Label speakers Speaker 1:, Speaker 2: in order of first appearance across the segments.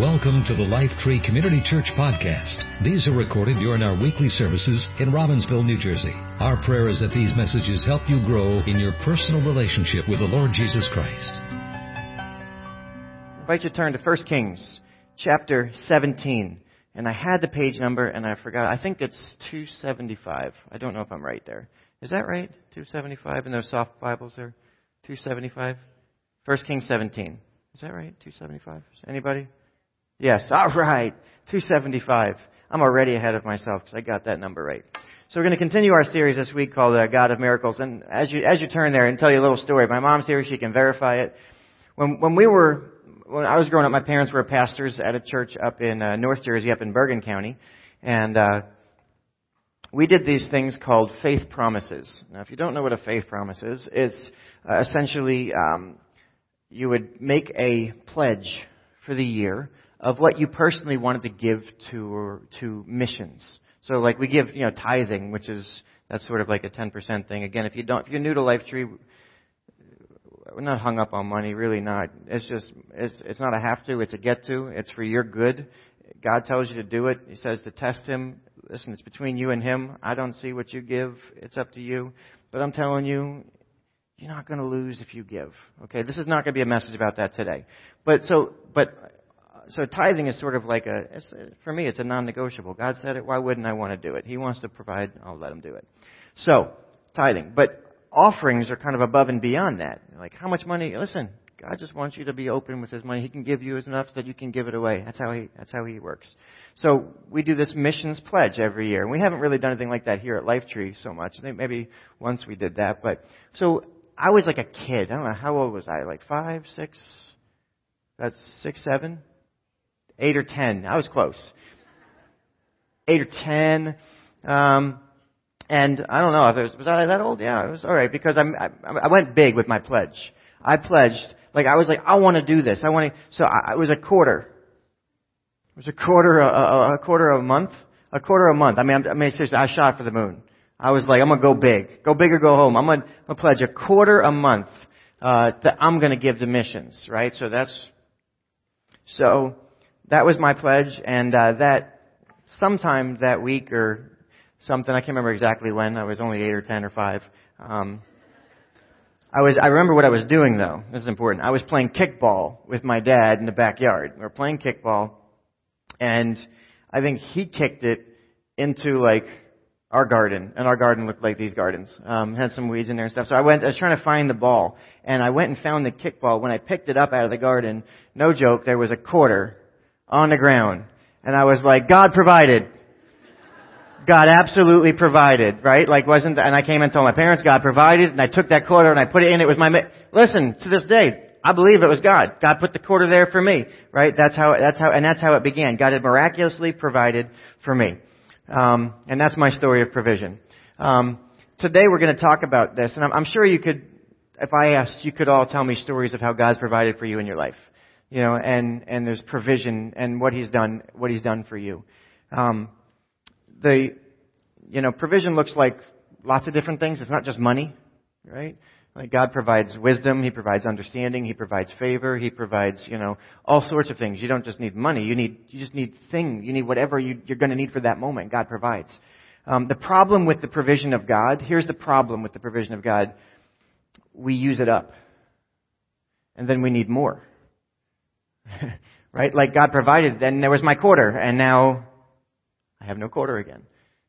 Speaker 1: Welcome to the Life Tree Community Church podcast. These are recorded during our weekly services in Robbinsville, New Jersey. Our prayer is that these messages help you grow in your personal relationship with the Lord Jesus Christ.
Speaker 2: I invite you to turn to 1 Kings chapter 17. And I had the page number and I forgot. I think it's 275. I don't know if I'm right there. Is that right? 275 in those soft Bibles there? 275? 1 Kings 17. Is that right? 275? Anybody? Yes, all right. 275. I'm already ahead of myself because I got that number right. So we're going to continue our series this week called uh, God of Miracles. And as you, as you turn there and tell you a little story, my mom's here, she can verify it. When, when we were, when I was growing up, my parents were pastors at a church up in uh, North Jersey, up in Bergen County. And, uh, we did these things called faith promises. Now, if you don't know what a faith promise is, it's uh, essentially um, you would make a pledge for the year of what you personally wanted to give to to missions. So like we give, you know, tithing, which is that's sort of like a 10% thing. Again, if you don't if you're new to Life Tree, we're not hung up on money, really not. It's just it's it's not a have to, it's a get to. It's for your good. God tells you to do it. He says to test him. Listen, it's between you and him. I don't see what you give. It's up to you. But I'm telling you, you're not going to lose if you give. Okay, this is not going to be a message about that today. But so, but so tithing is sort of like a, for me, it's a non-negotiable. God said it. Why wouldn't I want to do it? He wants to provide. I'll let him do it. So tithing, but offerings are kind of above and beyond that. Like how much money? Listen, God just wants you to be open with His money. He can give you enough that you can give it away. That's how He, that's how He works. So we do this missions pledge every year, and we haven't really done anything like that here at Life Tree so much. Maybe once we did that, but so I was like a kid. I don't know how old was I? Like five, six, that's six, seven. Eight or ten. I was close. Eight or ten. Um, and I don't know if it was, was I that old? Yeah, it was alright because I'm, I, I went big with my pledge. I pledged, like I was like, I want to do this. I want to, so I, it was a quarter. It was a quarter, a, a, a quarter of a month. A quarter of a month. I mean, I'm, I mean, seriously, I shot for the moon. I was like, I'm gonna go big. Go big or go home. I'm gonna, I'm gonna pledge a quarter a month, uh, that I'm gonna give to missions, right? So that's, so, that was my pledge, and uh, that sometime that week or something, I can't remember exactly when. I was only eight or ten or five. Um, I was. I remember what I was doing though. This is important. I was playing kickball with my dad in the backyard. We were playing kickball, and I think he kicked it into like our garden, and our garden looked like these gardens. Um, had some weeds in there and stuff. So I went, I was trying to find the ball, and I went and found the kickball. When I picked it up out of the garden, no joke, there was a quarter on the ground. And I was like, God provided. God absolutely provided, right? Like wasn't, and I came and told my parents, God provided, and I took that quarter and I put it in, it was my, listen, to this day, I believe it was God. God put the quarter there for me, right? That's how, that's how, and that's how it began. God had miraculously provided for me. Um, and that's my story of provision. Um, today we're going to talk about this, and I'm, I'm sure you could, if I asked, you could all tell me stories of how God's provided for you in your life you know, and, and there's provision and what he's done, what he's done for you. Um, the, you know, provision looks like lots of different things. It's not just money, right? Like God provides wisdom, He provides understanding, He provides favor, He provides, you know, all sorts of things. You don't just need money. You need, you just need thing. You need whatever you, you're going to need for that moment. God provides. Um, the problem with the provision of God, here's the problem with the provision of God. We use it up. And then we need more. right? Like God provided, then there was my quarter, and now I have no quarter again.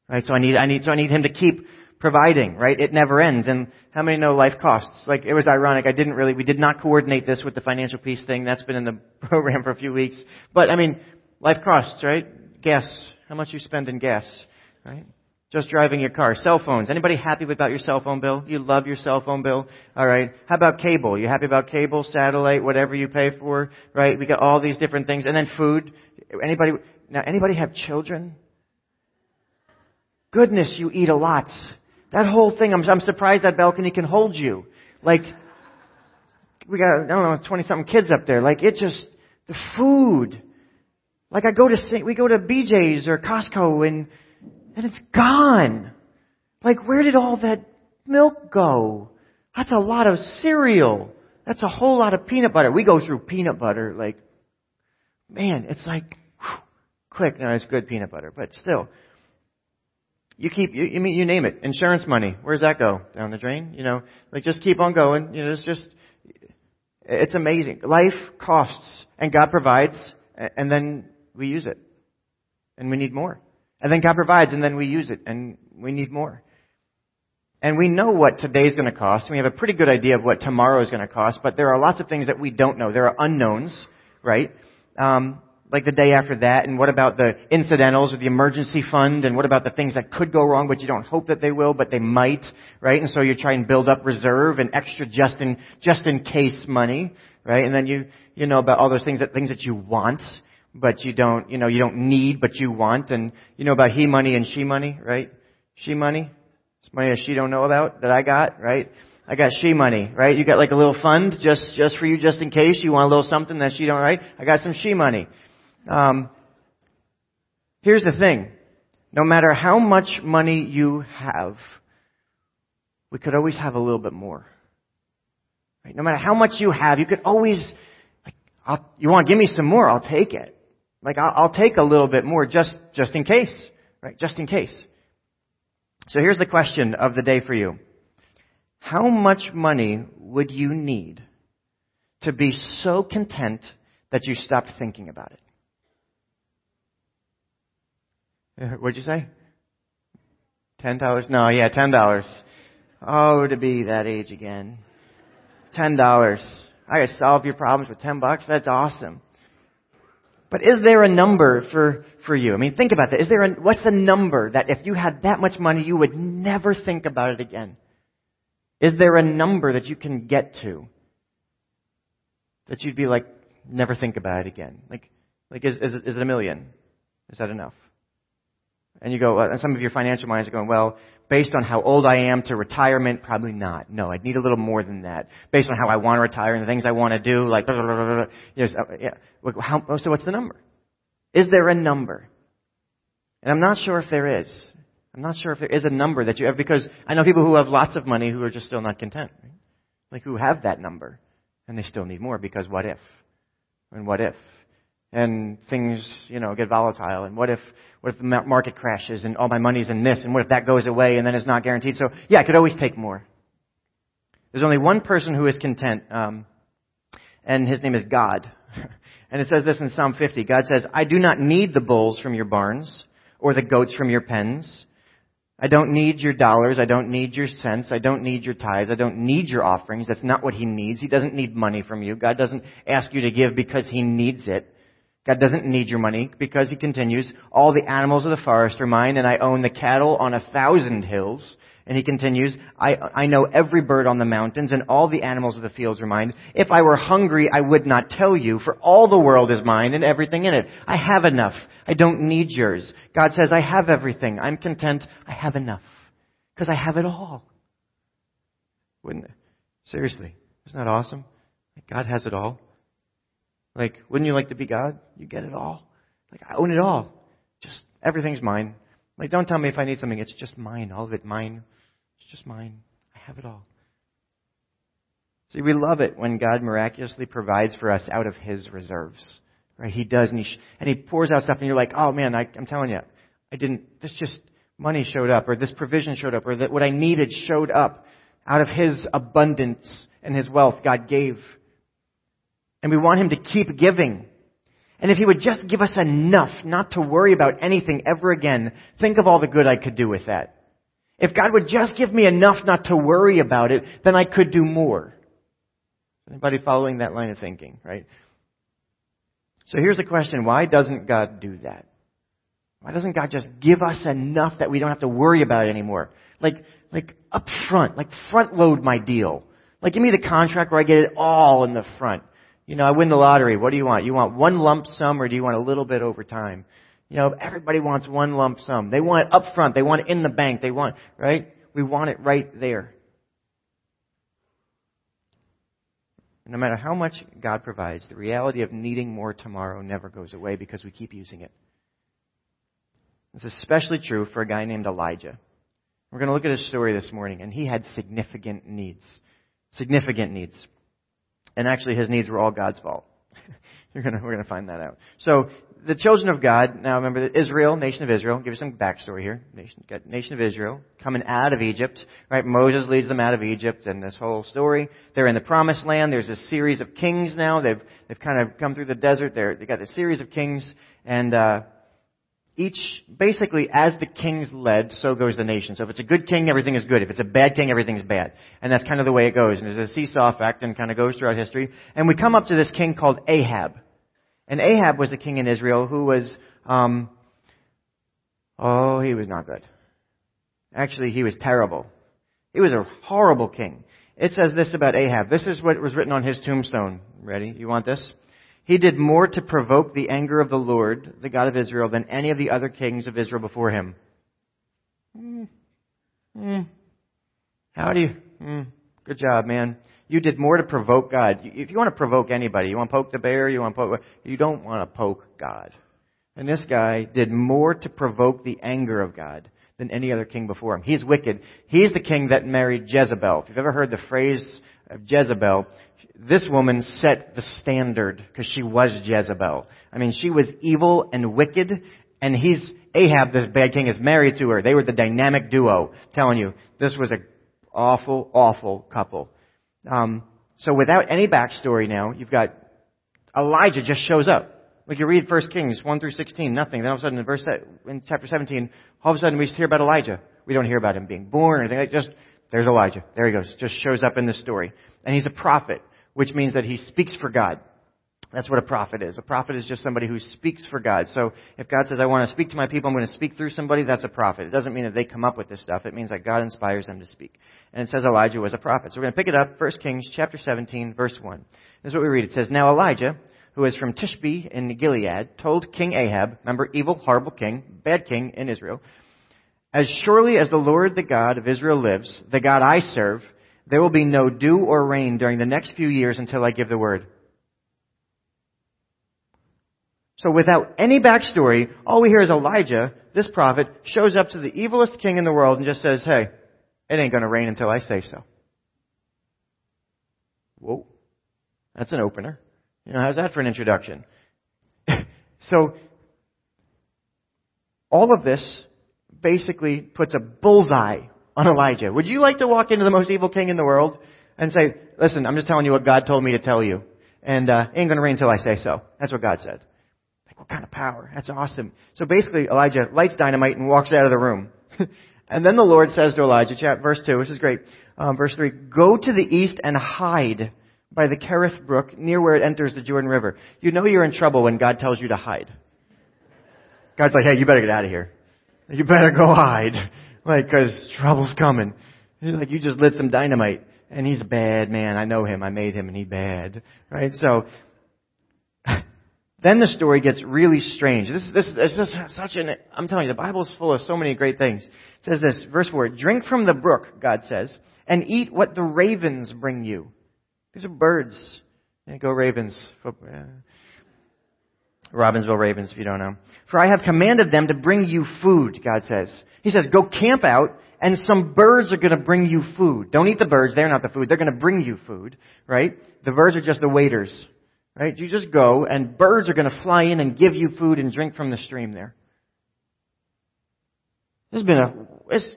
Speaker 2: Right? So I need, I need, so I need Him to keep providing, right? It never ends. And how many know life costs? Like, it was ironic. I didn't really, we did not coordinate this with the financial peace thing. That's been in the program for a few weeks. But, I mean, life costs, right? Gas. How much you spend in gas, right? Just driving your car. Cell phones. Anybody happy about your cell phone bill? You love your cell phone bill? Alright. How about cable? You happy about cable, satellite, whatever you pay for? Right? We got all these different things. And then food. Anybody, now anybody have children? Goodness, you eat a lot. That whole thing, I'm, I'm surprised that balcony can hold you. Like, we got, I don't know, 20 something kids up there. Like, it just, the food. Like I go to, we go to BJ's or Costco and and it's gone. Like, where did all that milk go? That's a lot of cereal. That's a whole lot of peanut butter. We go through peanut butter like man, it's like, whew, quick. No, it's good peanut butter, but still. You keep, you, you mean, you name it. Insurance money. Where does that go? Down the drain? You know, like just keep on going. You know, it's just, it's amazing. Life costs, and God provides, and then we use it. And we need more. And then God provides, and then we use it, and we need more. And we know what today's going to cost. We have a pretty good idea of what tomorrow is going to cost, but there are lots of things that we don't know. There are unknowns, right? Um, like the day after that, and what about the incidentals or the emergency fund, and what about the things that could go wrong, but you don't hope that they will, but they might, right? And so you try and build up reserve and extra just in, just in case money, right? And then you, you know about all those things that, things that you want, but you don't, you know, you don't need, but you want, and you know about he money and she money, right? She money, it's money that she don't know about that I got, right? I got she money, right? You got like a little fund just just for you, just in case you want a little something that she don't, right? I got some she money. Um, here's the thing: no matter how much money you have, we could always have a little bit more. Right? No matter how much you have, you could always, like, you want to give me some more? I'll take it. Like I'll, I'll take a little bit more just just in case, right? Just in case. So here's the question of the day for you. How much money would you need to be so content that you stopped thinking about it? What'd you say? Ten dollars? No, yeah, ten dollars. Oh, to be that age again. Ten dollars. I could solve your problems with ten bucks. That's awesome. But is there a number for, for you? I mean, think about that. Is there a, what's the number that if you had that much money, you would never think about it again? Is there a number that you can get to that you'd be like, never think about it again? Like, like is, is, is it a million? Is that enough? And you go, and some of your financial minds are going, well, based on how old I am to retirement, probably not. No, I'd need a little more than that. Based on how I want to retire and the things I want to do, like, blah, blah, blah, yes, uh, yeah. How, oh, so what's the number? Is there a number? And I'm not sure if there is. I'm not sure if there is a number that you have, because I know people who have lots of money who are just still not content. Right? Like who have that number, and they still need more, because what if? And what if? and things, you know, get volatile. And what if, what if the market crashes and all my money's in this? And what if that goes away and then it's not guaranteed? So yeah, I could always take more. There's only one person who is content, um, and his name is God. and it says this in Psalm 50. God says, I do not need the bulls from your barns or the goats from your pens. I don't need your dollars. I don't need your cents. I don't need your tithes. I don't need your offerings. That's not what he needs. He doesn't need money from you. God doesn't ask you to give because he needs it. God doesn't need your money because he continues, all the animals of the forest are mine and I own the cattle on a thousand hills. And he continues, I, I know every bird on the mountains and all the animals of the fields are mine. If I were hungry, I would not tell you, for all the world is mine and everything in it. I have enough. I don't need yours. God says, I have everything. I'm content. I have enough. Because I have it all. Wouldn't it? Seriously. Isn't that awesome? God has it all. Like, wouldn't you like to be God? You get it all. Like, I own it all. Just, everything's mine. Like, don't tell me if I need something. It's just mine. All of it mine. It's just mine. I have it all. See, we love it when God miraculously provides for us out of His reserves. Right? He does, and He, sh- and he pours out stuff, and you're like, oh man, I, I'm telling you, I didn't, this just, money showed up, or this provision showed up, or that what I needed showed up out of His abundance and His wealth God gave and we want Him to keep giving. And if He would just give us enough not to worry about anything ever again, think of all the good I could do with that. If God would just give me enough not to worry about it, then I could do more. Anybody following that line of thinking, right? So here's the question, why doesn't God do that? Why doesn't God just give us enough that we don't have to worry about it anymore? Like, like up front, like front load my deal. Like give me the contract where I get it all in the front. You know, I win the lottery. What do you want? You want one lump sum or do you want a little bit over time? You know, everybody wants one lump sum. They want it up front. They want it in the bank. They want, right? We want it right there. No matter how much God provides, the reality of needing more tomorrow never goes away because we keep using it. It's especially true for a guy named Elijah. We're going to look at his story this morning, and he had significant needs. Significant needs. And actually, his needs were all God's fault. Gonna, we're going to find that out. So the children of God, now remember Israel, nation of Israel, give you some backstory here. Nation, nation of Israel, coming out of Egypt, right? Moses leads them out of Egypt and this whole story. They're in the promised land. There's a series of kings now. They've, they've kind of come through the desert. They're, they've got a series of kings and, uh, each, basically, as the king's led, so goes the nation. So if it's a good king, everything is good. If it's a bad king, everything's bad. And that's kind of the way it goes. And there's a seesaw effect and kind of goes throughout history. And we come up to this king called Ahab. And Ahab was a king in Israel who was, um, oh, he was not good. Actually, he was terrible. He was a horrible king. It says this about Ahab. This is what was written on his tombstone. Ready? You want this? He did more to provoke the anger of the Lord, the God of Israel, than any of the other kings of Israel before him. Mm. Mm. How do you? Mm. Good job, man. You did more to provoke God. If you want to provoke anybody, you want to poke the bear, you want to poke, you don't want to poke God. And this guy did more to provoke the anger of God than any other king before him. He's wicked. He's the king that married Jezebel. If you've ever heard the phrase of Jezebel, this woman set the standard because she was Jezebel. I mean, she was evil and wicked, and he's Ahab, this bad king, is married to her. They were the dynamic duo. Telling you, this was a awful, awful couple. Um, so without any backstory now, you've got Elijah just shows up. Like you read 1 Kings 1 through 16, nothing. Then all of a sudden in verse, in chapter 17, all of a sudden we hear about Elijah. We don't hear about him being born or anything. Like just, there's Elijah. There he goes. Just shows up in the story. And he's a prophet, which means that he speaks for God. That's what a prophet is. A prophet is just somebody who speaks for God. So if God says, I want to speak to my people, I'm going to speak through somebody, that's a prophet. It doesn't mean that they come up with this stuff. It means that God inspires them to speak. And it says Elijah was a prophet. So we're going to pick it up, 1 Kings chapter 17, verse 1. This is what we read. It says, Now Elijah, who is from Tishbe in Gilead, told King Ahab, remember, evil, horrible king, bad king in Israel, As surely as the Lord the God of Israel lives, the God I serve, there will be no dew or rain during the next few years until I give the word. So without any backstory, all we hear is Elijah, this prophet, shows up to the evilest king in the world and just says, hey, it ain't gonna rain until I say so. Whoa. That's an opener. You know, how's that for an introduction? so, all of this basically puts a bullseye on Elijah. Would you like to walk into the most evil king in the world and say, listen, I'm just telling you what God told me to tell you. And, uh, ain't gonna rain until I say so. That's what God said. What kind of power? That's awesome. So basically, Elijah lights dynamite and walks out of the room. and then the Lord says to Elijah, chapter, verse 2, which is great, um, verse 3, Go to the east and hide by the Kerith brook near where it enters the Jordan River. You know you're in trouble when God tells you to hide. God's like, hey, you better get out of here. You better go hide. Like, cause trouble's coming. He's like, you just lit some dynamite. And he's a bad man. I know him. I made him and he's bad. Right? So, then the story gets really strange. This, this, this is such an, I'm telling you, the Bible is full of so many great things. It says this, verse 4, drink from the brook, God says, and eat what the ravens bring you. These are birds. Yeah, go Ravens. Robbinsville Ravens, if you don't know. For I have commanded them to bring you food, God says. He says, go camp out, and some birds are going to bring you food. Don't eat the birds, they're not the food. They're going to bring you food, right? The birds are just the waiters. Right? You just go and birds are going to fly in and give you food and drink from the stream there. There's been a,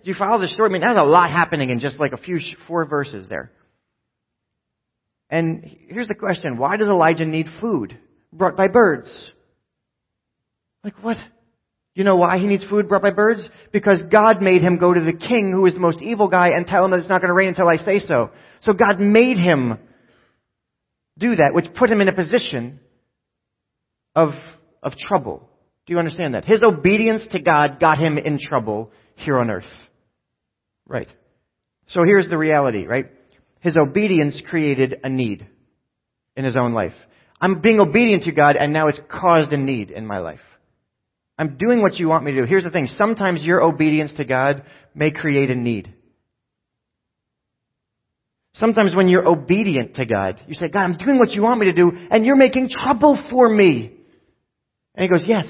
Speaker 2: you follow the story? I mean, there's a lot happening in just like a few, four verses there. And here's the question. Why does Elijah need food brought by birds? Like what? Do you know why he needs food brought by birds? Because God made him go to the king who is the most evil guy and tell him that it's not going to rain until I say so. So God made him do that, which put him in a position of, of trouble. Do you understand that? His obedience to God got him in trouble here on earth. Right. So here's the reality, right? His obedience created a need in his own life. I'm being obedient to God and now it's caused a need in my life. I'm doing what you want me to do. Here's the thing. Sometimes your obedience to God may create a need. Sometimes when you're obedient to God, you say, God, I'm doing what you want me to do, and you're making trouble for me. And he goes, yes.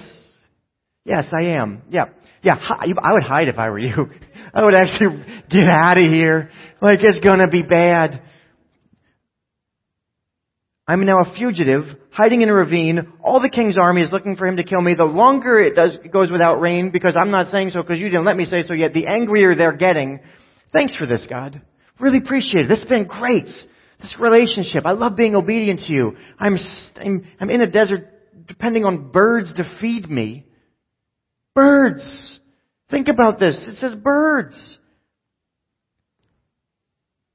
Speaker 2: Yes, I am. Yeah. Yeah, I would hide if I were you. I would actually get out of here. Like it's gonna be bad. I'm now a fugitive, hiding in a ravine. All the king's army is looking for him to kill me. The longer it does, it goes without rain, because I'm not saying so because you didn't let me say so yet, the angrier they're getting. Thanks for this, God. Really appreciate it. This has been great. This relationship. I love being obedient to you. I'm, I'm, I'm in a desert depending on birds to feed me. Birds. Think about this. It says birds.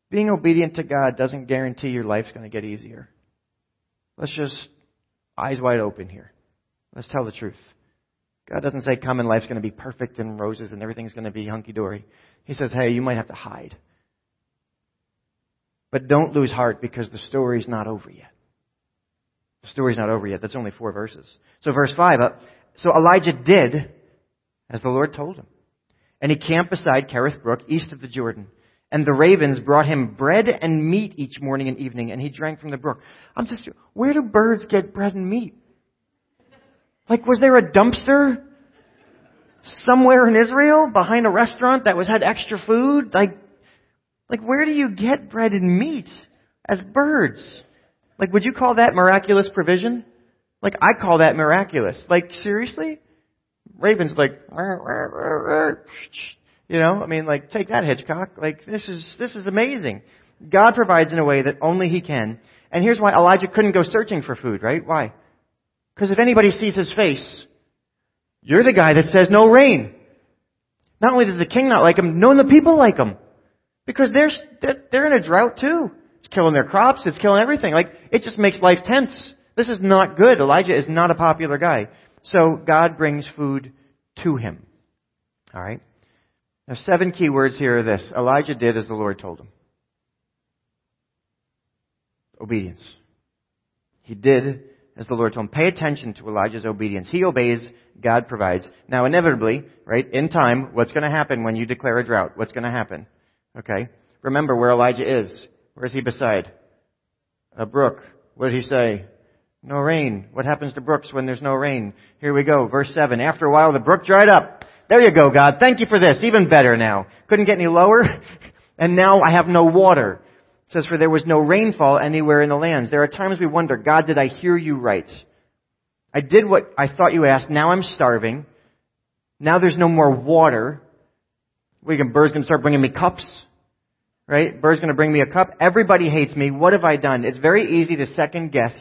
Speaker 2: Being obedient to God doesn't guarantee your life's going to get easier. Let's just eyes wide open here. Let's tell the truth. God doesn't say, come and life's going to be perfect and roses and everything's going to be hunky dory. He says, hey, you might have to hide. But don't lose heart because the story's not over yet. The story's not over yet. That's only four verses. So verse 5, uh, so Elijah did as the Lord told him. And he camped beside Kerith Brook, east of the Jordan. And the ravens brought him bread and meat each morning and evening, and he drank from the brook. I'm just, where do birds get bread and meat? Like, was there a dumpster somewhere in Israel behind a restaurant that was had extra food? Like, like where do you get bread and meat as birds? Like, would you call that miraculous provision? Like, I call that miraculous. Like, seriously? Ravens like, you know, I mean, like, take that Hitchcock. Like, this is, this is amazing. God provides in a way that only He can. And here's why Elijah couldn't go searching for food, right? Why? Because if anybody sees his face, you're the guy that says no rain. Not only does the king not like him, none of the people like him. Because they're, they're in a drought too. It's killing their crops, it's killing everything. Like, it just makes life tense. This is not good. Elijah is not a popular guy. So God brings food to him. Alright? Now seven key words here are this. Elijah did as the Lord told him. Obedience. He did as the Lord told him. Pay attention to Elijah's obedience. He obeys, God provides. Now inevitably, right, in time, what's going to happen when you declare a drought? What's going to happen? Okay? Remember where Elijah is. Where is he beside? A brook. What did he say? No rain. What happens to brooks when there's no rain? Here we go. Verse 7. After a while, the brook dried up. There you go, God. Thank you for this. Even better now. Couldn't get any lower. and now I have no water. It says, for there was no rainfall anywhere in the lands. There are times we wonder, God, did I hear you right? I did what I thought you asked. Now I'm starving. Now there's no more water. We can, birds can start bringing me cups. Right? Bird's gonna bring me a cup. Everybody hates me. What have I done? It's very easy to second guess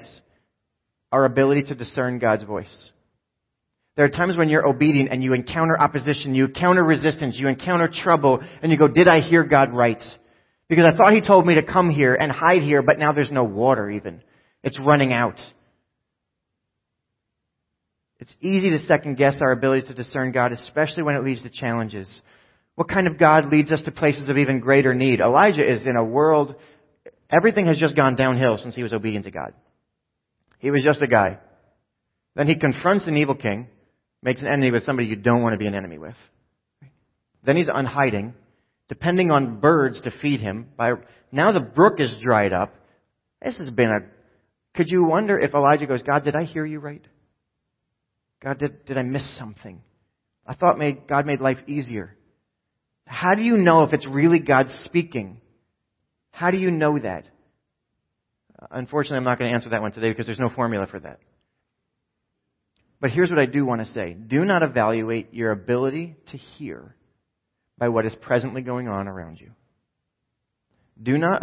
Speaker 2: our ability to discern God's voice. There are times when you're obedient and you encounter opposition, you encounter resistance, you encounter trouble, and you go, did I hear God right? Because I thought He told me to come here and hide here, but now there's no water even. It's running out. It's easy to second guess our ability to discern God, especially when it leads to challenges. What kind of God leads us to places of even greater need? Elijah is in a world, everything has just gone downhill since he was obedient to God. He was just a guy. Then he confronts an evil king, makes an enemy with somebody you don't want to be an enemy with. Then he's unhiding, depending on birds to feed him. By now the brook is dried up. This has been a. Could you wonder if Elijah goes, God, did I hear you right? God, did, did I miss something? I thought made, God made life easier. How do you know if it's really God speaking? How do you know that? Unfortunately, I'm not going to answer that one today because there's no formula for that. But here's what I do want to say. Do not evaluate your ability to hear by what is presently going on around you. Do not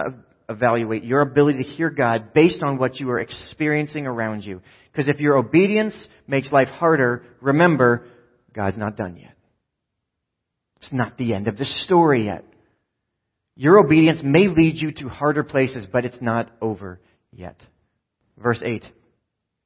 Speaker 2: evaluate your ability to hear God based on what you are experiencing around you. Because if your obedience makes life harder, remember, God's not done yet. It's not the end of the story yet. Your obedience may lead you to harder places, but it's not over yet. Verse 8.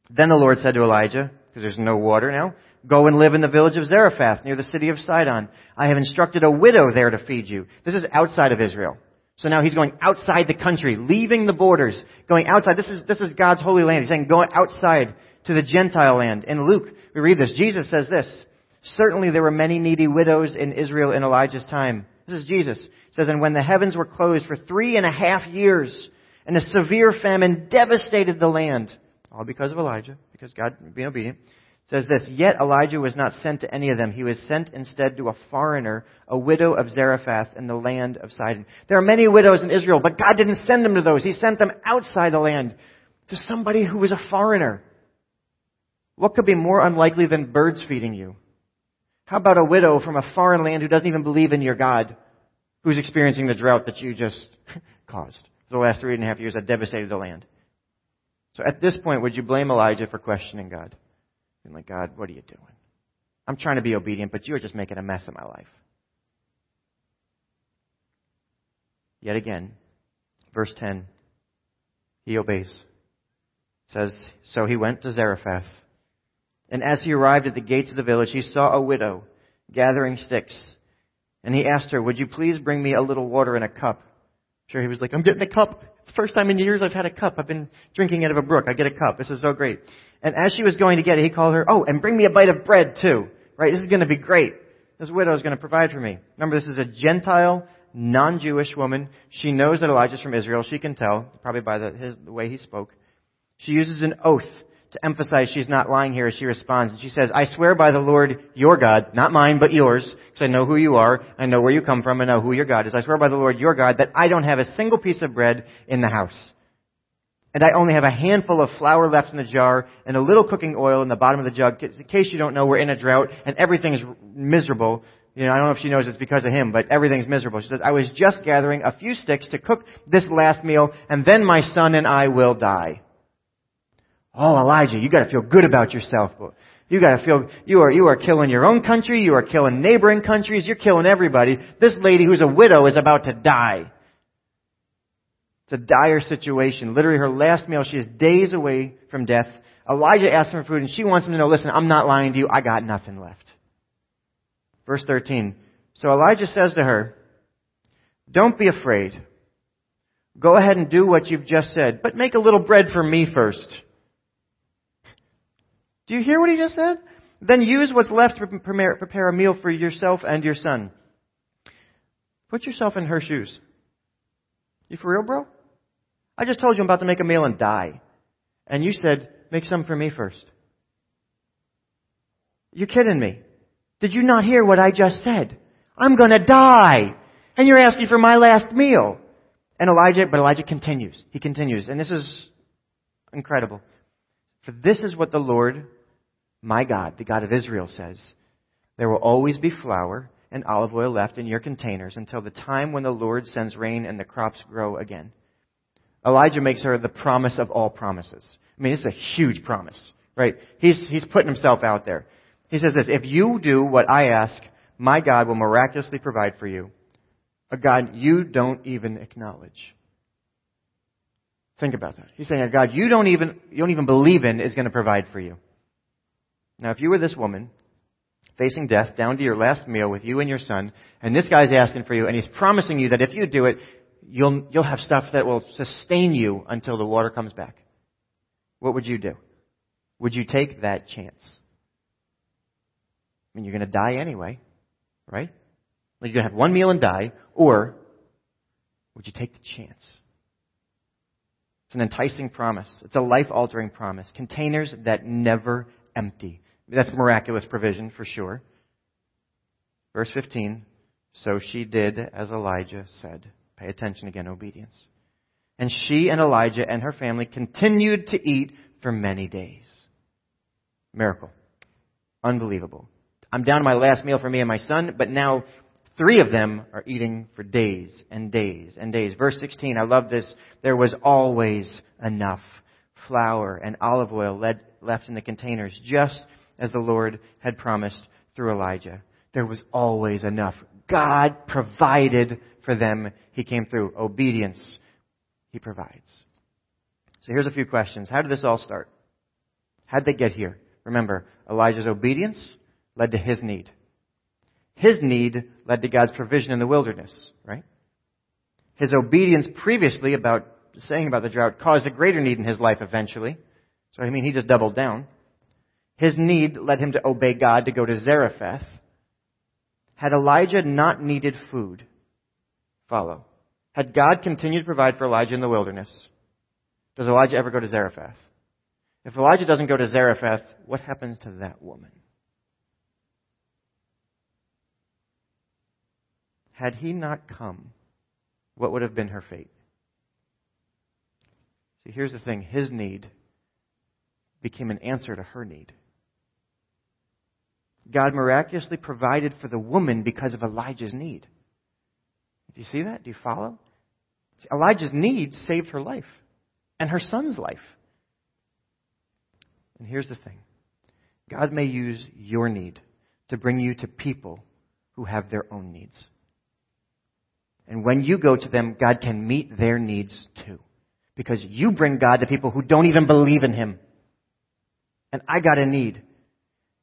Speaker 2: Then the Lord said to Elijah, because there's no water now, go and live in the village of Zarephath near the city of Sidon. I have instructed a widow there to feed you. This is outside of Israel. So now he's going outside the country, leaving the borders, going outside. This is, this is God's holy land. He's saying go outside to the Gentile land. In Luke, we read this. Jesus says this. Certainly there were many needy widows in Israel in Elijah's time. This is Jesus. He says, and when the heavens were closed for three and a half years, and a severe famine devastated the land. All because of Elijah, because God being obedient. Says this, Yet Elijah was not sent to any of them. He was sent instead to a foreigner, a widow of Zarephath in the land of Sidon. There are many widows in Israel, but God didn't send them to those. He sent them outside the land. to somebody who was a foreigner. What could be more unlikely than birds feeding you? How about a widow from a foreign land who doesn't even believe in your God, who's experiencing the drought that you just caused? The last three and a half years that devastated the land. So at this point, would you blame Elijah for questioning God? Being like, God, what are you doing? I'm trying to be obedient, but you're just making a mess of my life. Yet again, verse 10, he obeys. It says, So he went to Zarephath. And as he arrived at the gates of the village, he saw a widow gathering sticks. And he asked her, Would you please bring me a little water in a cup? Sure, he was like, I'm getting a cup. It's the first time in years I've had a cup. I've been drinking out of a brook. I get a cup. This is so great. And as she was going to get it, he called her, Oh, and bring me a bite of bread too. Right? This is going to be great. This widow is going to provide for me. Remember, this is a Gentile non-Jewish woman. She knows that Elijah's from Israel. She can tell, probably by the, his, the way he spoke. She uses an oath to emphasize she's not lying here as she responds. And she says, I swear by the Lord your God, not mine, but yours, because I know who you are, I know where you come from, I know who your God is. I swear by the Lord your God that I don't have a single piece of bread in the house. And I only have a handful of flour left in the jar and a little cooking oil in the bottom of the jug. In case you don't know, we're in a drought and everything's miserable. You know, I don't know if she knows it's because of him, but everything's miserable. She says, I was just gathering a few sticks to cook this last meal, and then my son and I will die. Oh, Elijah, you gotta feel good about yourself. You gotta feel, you are, you are killing your own country, you are killing neighboring countries, you're killing everybody. This lady who's a widow is about to die. It's a dire situation. Literally her last meal, she is days away from death. Elijah asks for food and she wants him to know, listen, I'm not lying to you, I got nothing left. Verse 13. So Elijah says to her, Don't be afraid. Go ahead and do what you've just said, but make a little bread for me first. Do you hear what he just said? Then use what's left to prepare a meal for yourself and your son. Put yourself in her shoes. You for real, bro? I just told you I'm about to make a meal and die. And you said, make some for me first. You're kidding me. Did you not hear what I just said? I'm gonna die. And you're asking for my last meal. And Elijah, but Elijah continues. He continues. And this is incredible. For this is what the Lord, my God, the God of Israel says. There will always be flour and olive oil left in your containers until the time when the Lord sends rain and the crops grow again. Elijah makes her the promise of all promises. I mean, it's a huge promise, right? He's, he's putting himself out there. He says this, if you do what I ask, my God will miraculously provide for you. A God you don't even acknowledge. Think about that. He's saying a God you don't even, you don't even believe in is going to provide for you. Now, if you were this woman, facing death, down to your last meal with you and your son, and this guy's asking for you, and he's promising you that if you do it, you'll, you'll have stuff that will sustain you until the water comes back. What would you do? Would you take that chance? I mean, you're going to die anyway, right? Like you're going to have one meal and die, or would you take the chance? It's an enticing promise. It's a life altering promise. Containers that never empty. That's miraculous provision for sure. Verse 15 So she did as Elijah said. Pay attention again, obedience. And she and Elijah and her family continued to eat for many days. Miracle. Unbelievable. I'm down to my last meal for me and my son, but now three of them are eating for days and days and days. Verse 16, I love this. There was always enough flour and olive oil left in the containers, just as the Lord had promised through Elijah. There was always enough. God provided for them. He came through. Obedience. He provides. So here's a few questions. How did this all start? How did they get here? Remember, Elijah's obedience led to his need. His need led to God's provision in the wilderness, right? His obedience previously about saying about the drought caused a greater need in his life eventually. So I mean, he just doubled down. His need led him to obey God to go to Zarephath. Had Elijah not needed food, follow. Had God continued to provide for Elijah in the wilderness, does Elijah ever go to Zarephath? If Elijah doesn't go to Zarephath, what happens to that woman? Had he not come, what would have been her fate? See, here's the thing his need became an answer to her need. God miraculously provided for the woman because of Elijah's need. Do you see that? Do you follow? See, Elijah's need saved her life and her son's life. And here's the thing God may use your need to bring you to people who have their own needs. And when you go to them, God can meet their needs too. Because you bring God to people who don't even believe in Him. And I got a need.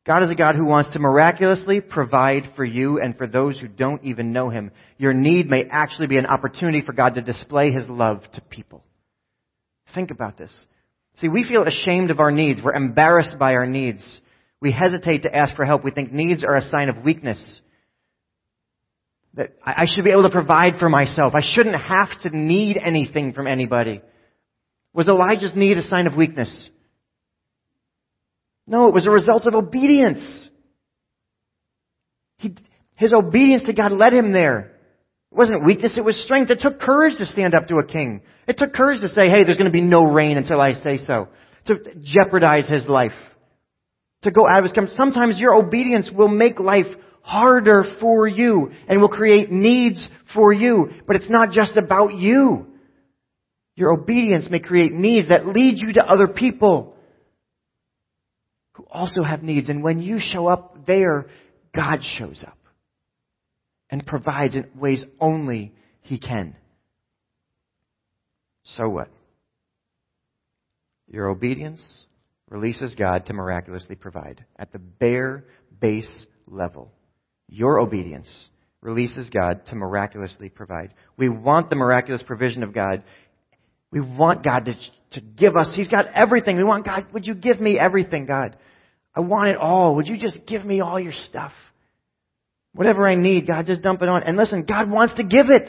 Speaker 2: God is a God who wants to miraculously provide for you and for those who don't even know Him. Your need may actually be an opportunity for God to display His love to people. Think about this. See, we feel ashamed of our needs. We're embarrassed by our needs. We hesitate to ask for help. We think needs are a sign of weakness. That I should be able to provide for myself. I shouldn't have to need anything from anybody. Was Elijah's need a sign of weakness? No, it was a result of obedience. He, his obedience to God led him there. It wasn't weakness, it was strength. It took courage to stand up to a king. It took courage to say, hey, there's going to be no rain until I say so. To jeopardize his life. To go out of his comfort. Sometimes your obedience will make life harder for you and will create needs for you. But it's not just about you. Your obedience may create needs that lead you to other people who also have needs. And when you show up there, God shows up and provides in ways only He can. So what? Your obedience releases God to miraculously provide at the bare base level. Your obedience releases God to miraculously provide. We want the miraculous provision of God. We want God to, to give us. He's got everything. We want God, would you give me everything, God? I want it all. Would you just give me all your stuff? Whatever I need, God, just dump it on. And listen, God wants to give it.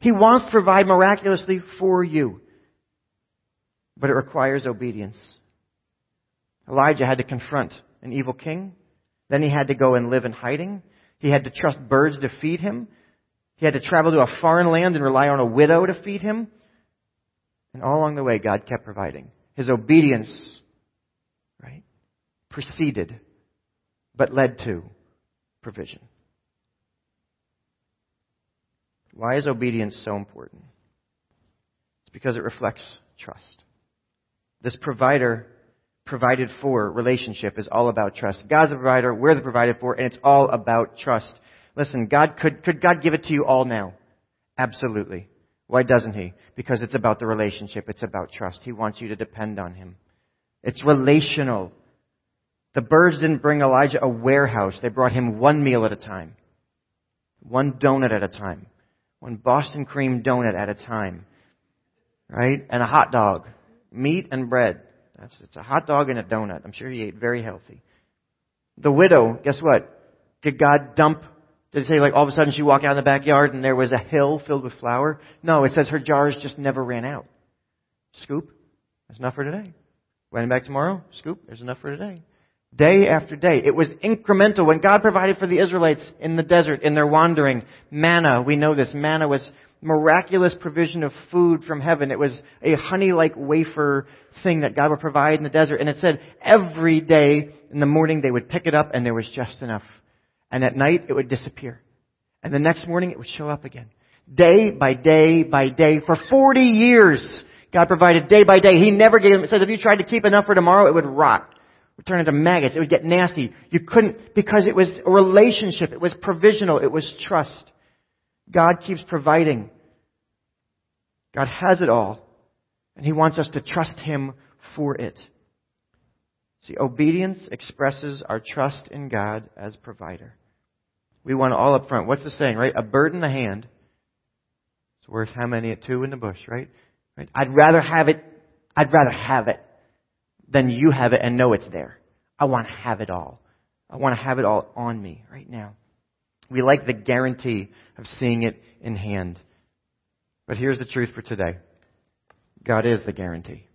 Speaker 2: He wants to provide miraculously for you. But it requires obedience. Elijah had to confront an evil king. Then he had to go and live in hiding. He had to trust birds to feed him. He had to travel to a foreign land and rely on a widow to feed him. And all along the way, God kept providing. His obedience, right, preceded, but led to provision. Why is obedience so important? It's because it reflects trust. This provider provided for relationship is all about trust. God's the provider, we're the provided for, and it's all about trust. Listen, God could, could God give it to you all now? Absolutely. Why doesn't He? Because it's about the relationship. It's about trust. He wants you to depend on Him. It's relational. The birds didn't bring Elijah a warehouse. They brought him one meal at a time. One donut at a time. One Boston cream donut at a time. Right? And a hot dog. Meat and bread. That's, it's a hot dog and a donut. I'm sure he ate very healthy. The widow, guess what? Did God dump, did it say like all of a sudden she walked out in the backyard and there was a hill filled with flour? No, it says her jars just never ran out. Scoop, that's enough for today. Went back tomorrow, scoop, there's enough for today. Day after day. It was incremental. When God provided for the Israelites in the desert, in their wandering, manna, we know this, manna was miraculous provision of food from heaven. It was a honey-like wafer thing that God would provide in the desert. And it said every day in the morning they would pick it up and there was just enough. And at night it would disappear. And the next morning it would show up again. Day by day by day. For 40 years, God provided day by day. He never gave them, it says if you tried to keep enough for tomorrow, it would rot. It would turn into maggots. It would get nasty. You couldn't, because it was a relationship. It was provisional. It was trust. God keeps providing. God has it all, and He wants us to trust Him for it. See, obedience expresses our trust in God as provider. We want it all up front. What's the saying, right? A bird in the hand is worth how many? A two in the bush, right? Right? I'd rather have it, I'd rather have it than you have it and know it's there. I want to have it all. I want to have it all on me right now. We like the guarantee of seeing it in hand. But here's the truth for today God is the guarantee.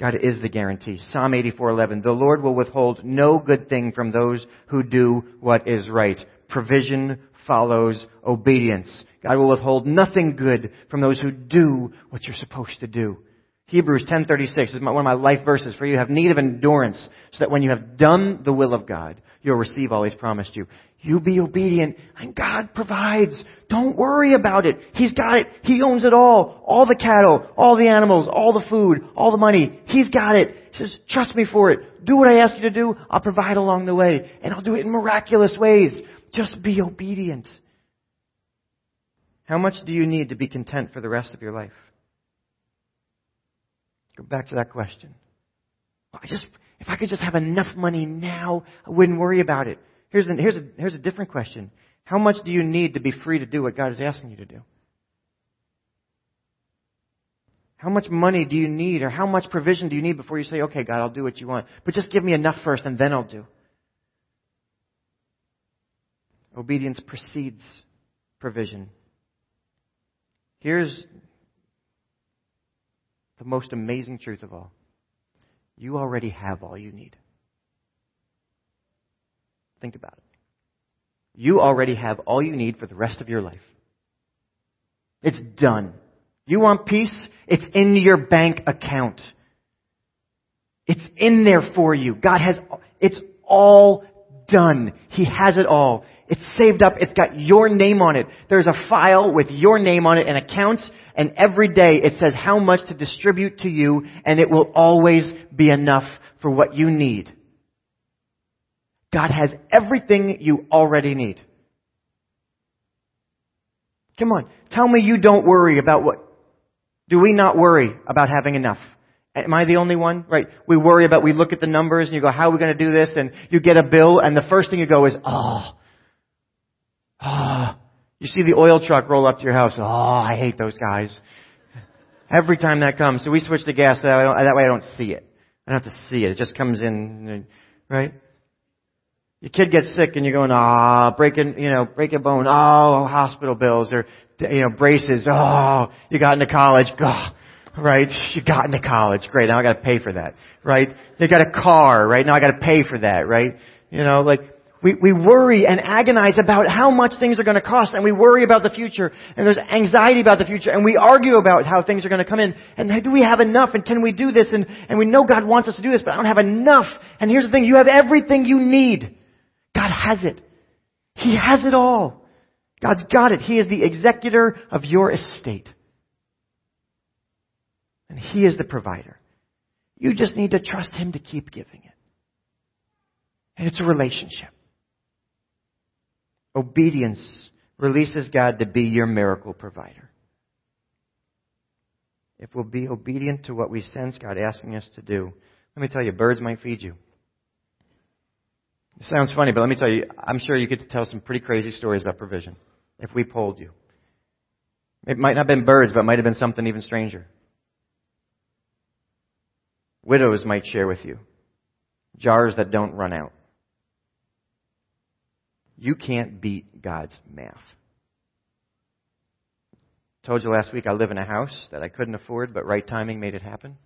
Speaker 2: God is the guarantee. Psalm 84:11 The Lord will withhold no good thing from those who do what is right. Provision follows obedience. God will withhold nothing good from those who do what you're supposed to do. Hebrews 10:36 is one of my life verses for you have need of endurance so that when you have done the will of God, you'll receive all he's promised you. You be obedient and God provides. Don't worry about it. He's got it. He owns it all. All the cattle, all the animals, all the food, all the money. He's got it. He says, trust me for it. Do what I ask you to do. I'll provide along the way and I'll do it in miraculous ways. Just be obedient. How much do you need to be content for the rest of your life? Go back to that question. I just, if I could just have enough money now, I wouldn't worry about it. Here's a, here's a, here's a different question. How much do you need to be free to do what God is asking you to do? How much money do you need or how much provision do you need before you say, okay, God, I'll do what you want. But just give me enough first and then I'll do. Obedience precedes provision. Here's the most amazing truth of all. You already have all you need. Think about it. You already have all you need for the rest of your life. It's done. You want peace? It's in your bank account. It's in there for you. God has, it's all done. He has it all. It's saved up. It's got your name on it. There's a file with your name on it and accounts, and every day it says how much to distribute to you, and it will always be enough for what you need. God has everything you already need. Come on, tell me you don't worry about what. Do we not worry about having enough? Am I the only one? Right? We worry about, we look at the numbers and you go, how are we going to do this? And you get a bill and the first thing you go is, oh, oh. You see the oil truck roll up to your house. Oh, I hate those guys. Every time that comes. So we switch to gas. That way, that way I don't see it. I don't have to see it. It just comes in, right? Your kid gets sick and you're going, ah, breaking, you know, break a bone. Oh, hospital bills or, you know, braces. Oh, you got into college. Oh, right? You got into college. Great. Now I got to pay for that, right? You got a car, right? Now I got to pay for that, right? You know, like we, we worry and agonize about how much things are going to cost and we worry about the future and there's anxiety about the future and we argue about how things are going to come in and do we have enough and can we do this and, and we know God wants us to do this but I don't have enough and here's the thing you have everything you need God has it He has it all God's got it He is the executor of your estate and He is the provider. You just need to trust Him to keep giving it. And it's a relationship. Obedience releases God to be your miracle provider. If we'll be obedient to what we sense God asking us to do, let me tell you, birds might feed you. It sounds funny, but let me tell you, I'm sure you could tell some pretty crazy stories about provision if we polled you. It might not have been birds, but it might have been something even stranger widows might share with you. Jars that don't run out. You can't beat God's math. Told you last week I live in a house that I couldn't afford, but right timing made it happen.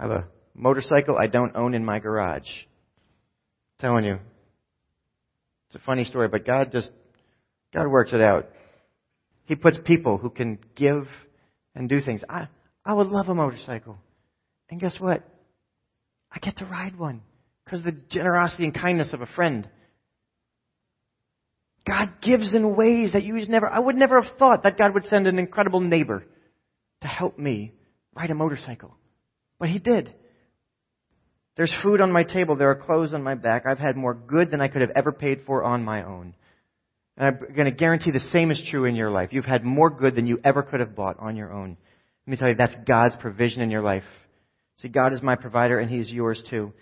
Speaker 2: I have a motorcycle I don't own in my garage. I'm telling you. It's a funny story, but God just, God works it out. He puts people who can give and do things. I, I would love a motorcycle. And guess what? I get to ride one because of the generosity and kindness of a friend. God gives in ways that you never, I would never have thought that God would send an incredible neighbor to help me ride a motorcycle. But He did. There's food on my table. There are clothes on my back. I've had more good than I could have ever paid for on my own. And I'm going to guarantee the same is true in your life. You've had more good than you ever could have bought on your own. Let me tell you, that's God's provision in your life. See, God is my provider and He's yours too.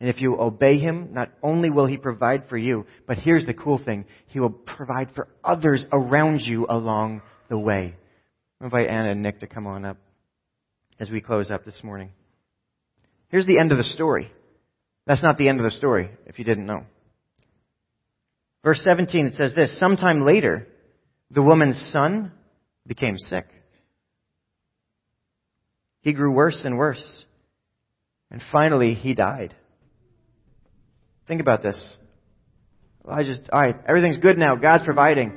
Speaker 2: And if you obey Him, not only will He provide for you, but here's the cool thing. He will provide for others around you along the way. I invite Anna and Nick to come on up as we close up this morning. Here's the end of the story. That's not the end of the story, if you didn't know. Verse 17, it says this, sometime later, the woman's son became sick. He grew worse and worse. And finally, he died. Think about this. Elijah's, all right, everything's good now. God's providing.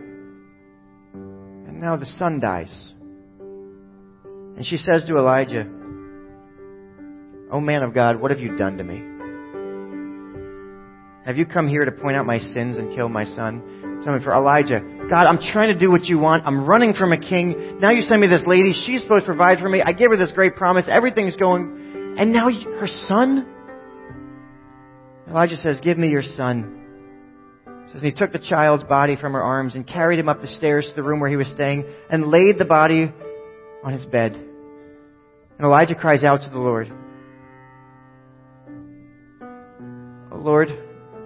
Speaker 2: And now the son dies. And she says to Elijah, Oh man of God, what have you done to me? Have you come here to point out my sins and kill my son? Tell me for Elijah, God, I'm trying to do what you want. I'm running from a king. Now you send me this lady. She's supposed to provide for me. I gave her this great promise. Everything's going. And now her son? Elijah says, Give me your son. Says, he took the child's body from her arms and carried him up the stairs to the room where he was staying and laid the body on his bed. And Elijah cries out to the Lord, Oh Lord,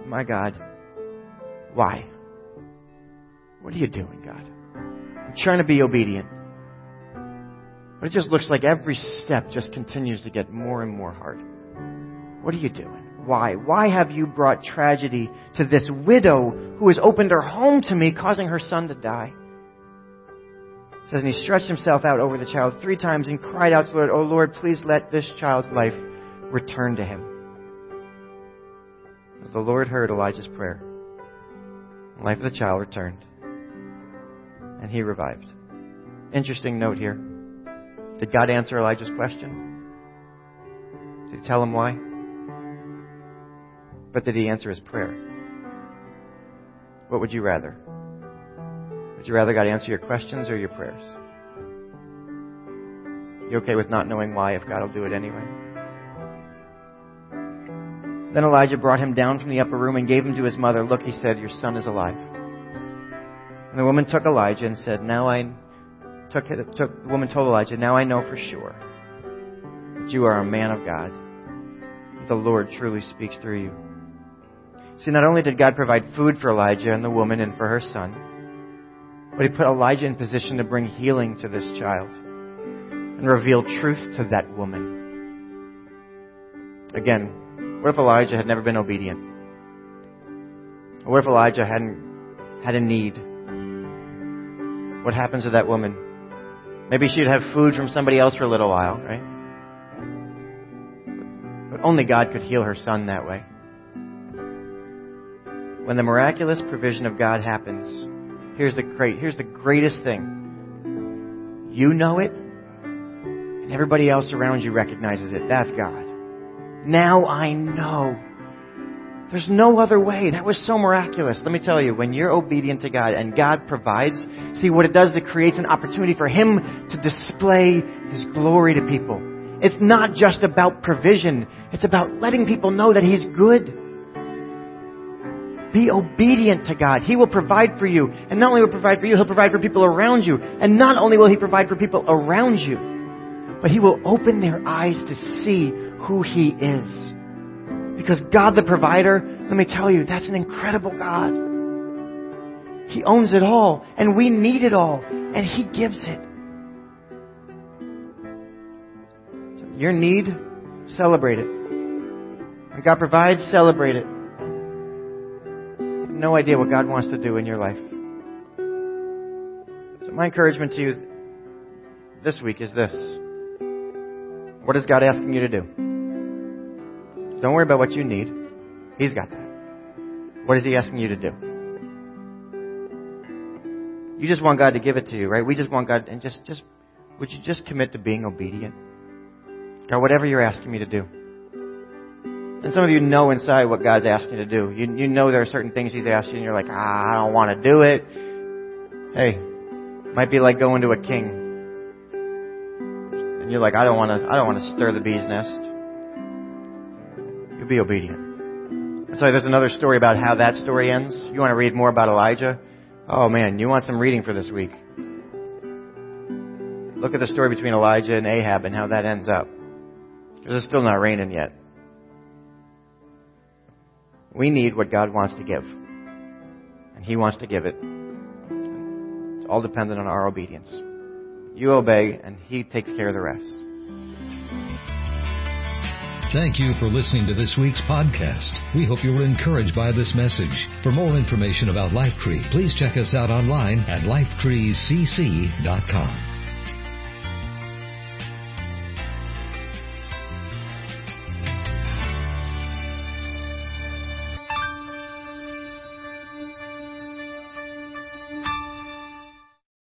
Speaker 2: my God, why? What are you doing, God? I'm trying to be obedient. But it just looks like every step just continues to get more and more hard. What are you doing? Why? Why have you brought tragedy to this widow who has opened her home to me, causing her son to die? It says, and he stretched himself out over the child three times and cried out to the Lord, Oh Lord, please let this child's life return to him. As the Lord heard Elijah's prayer, the life of the child returned, and he revived. Interesting note here. Did God answer Elijah's question? Did he tell him why? But did he answer his prayer? What would you rather? Would you rather God answer your questions or your prayers? You okay with not knowing why if God will do it anyway? Then Elijah brought him down from the upper room and gave him to his mother. Look, he said, your son is alive. And the woman took Elijah and said, Now I took, took the woman told Elijah, Now I know for sure that you are a man of God. The Lord truly speaks through you. See, not only did God provide food for Elijah and the woman and for her son, but he put Elijah in position to bring healing to this child and reveal truth to that woman. Again, what if Elijah had never been obedient? What if Elijah hadn't had a need? What happens to that woman? Maybe she'd have food from somebody else for a little while, right? But only God could heal her son that way. When the miraculous provision of God happens, here's the great, here's the greatest thing. You know it, and everybody else around you recognizes it. That's God. Now I know. There's no other way. That was so miraculous. Let me tell you, when you're obedient to God and God provides, see what it does, it creates an opportunity for Him to display His glory to people. It's not just about provision. It's about letting people know that He's good. Be obedient to God. He will provide for you. And not only will he provide for you, He'll provide for people around you. And not only will He provide for people around you, but He will open their eyes to see who He is. Because God the provider, let me tell you, that's an incredible God. He owns it all, and we need it all, and He gives it. So your need, celebrate it. When God provides, celebrate it. No idea what God wants to do in your life. So my encouragement to you this week is this. What is God asking you to do? Don't worry about what you need. He's got that. What is He asking you to do? You just want God to give it to you, right? We just want God, and just, just, would you just commit to being obedient? God, whatever you're asking me to do. And some of you know inside what God's asking you to do. You, you know there are certain things He's asking you, and you're like, ah, I don't want to do it. Hey, might be like going to a king. And you're like, I don't want to, I don't want to stir the bee's nest You'll be obedient. So there's another story about how that story ends. You want to read more about Elijah? Oh man, you want some reading for this week. Look at the story between Elijah and Ahab and how that ends up. Because it's still not raining yet. We need what God wants to give. And He wants to give it. It's all dependent on our obedience. You obey, and He takes care of the rest.
Speaker 1: Thank you for listening to this week's podcast. We hope you were encouraged by this message. For more information about Lifetree, please check us out online at lifetreecc.com.